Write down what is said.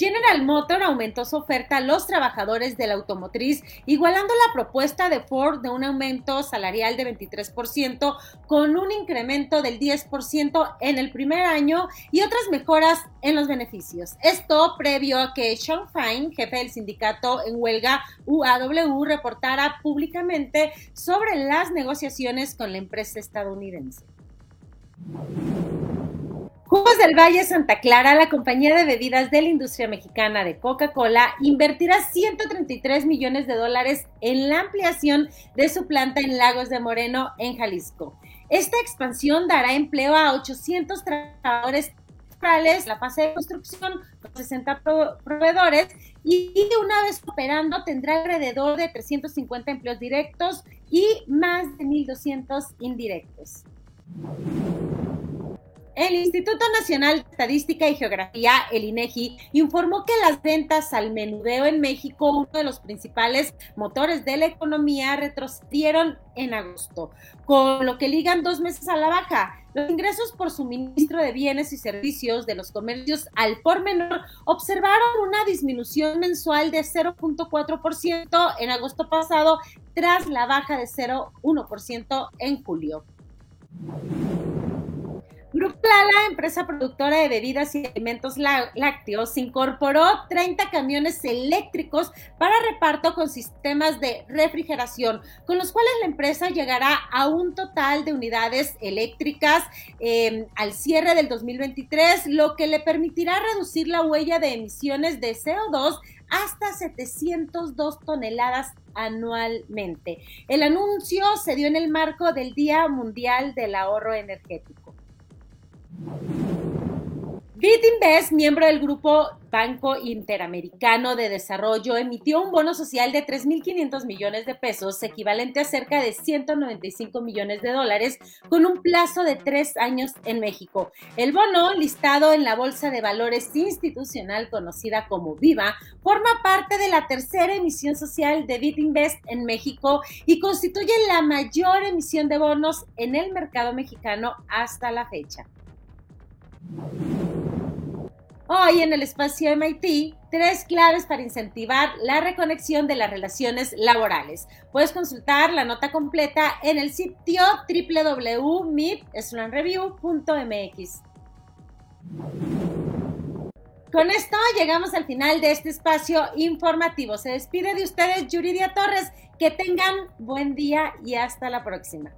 General Motor aumentó su oferta a los trabajadores de la automotriz, igualando la propuesta de Ford de un aumento salarial de 23% con un incremento del 10% en el primer año y otras mejoras en los beneficios. Esto previo a que Sean Fine, jefe del sindicato en huelga UAW, reportara públicamente sobre las negociaciones con la empresa estadounidense. Jugos del Valle Santa Clara, la compañía de bebidas de la industria mexicana de Coca-Cola, invertirá 133 millones de dólares en la ampliación de su planta en Lagos de Moreno, en Jalisco. Esta expansión dará empleo a 800 trabajadores la fase de construcción, 60 proveedores y una vez operando tendrá alrededor de 350 empleos directos y más de 1.200 indirectos. El Instituto Nacional de Estadística y Geografía, el INEGI, informó que las ventas al menudeo en México, uno de los principales motores de la economía, retrocedieron en agosto, con lo que ligan dos meses a la baja. Los ingresos por suministro de bienes y servicios de los comercios al por menor observaron una disminución mensual de 0.4% en agosto pasado, tras la baja de 0.1% en julio. Grupo Lala, empresa productora de bebidas y alimentos lácteos, incorporó 30 camiones eléctricos para reparto con sistemas de refrigeración, con los cuales la empresa llegará a un total de unidades eléctricas em, al cierre del 2023, lo que le permitirá reducir la huella de emisiones de CO2 hasta 702 toneladas anualmente. El anuncio se dio en el marco del Día Mundial del Ahorro Energético. BitInvest, miembro del grupo Banco Interamericano de Desarrollo, emitió un bono social de 3.500 millones de pesos, equivalente a cerca de 195 millones de dólares, con un plazo de tres años en México. El bono, listado en la Bolsa de Valores Institucional conocida como Viva, forma parte de la tercera emisión social de BitInvest en México y constituye la mayor emisión de bonos en el mercado mexicano hasta la fecha. Hoy en el espacio MIT, tres claves para incentivar la reconexión de las relaciones laborales. Puedes consultar la nota completa en el sitio www.meetslanreview.mx. Con esto llegamos al final de este espacio informativo. Se despide de ustedes Yuridia Torres. Que tengan buen día y hasta la próxima.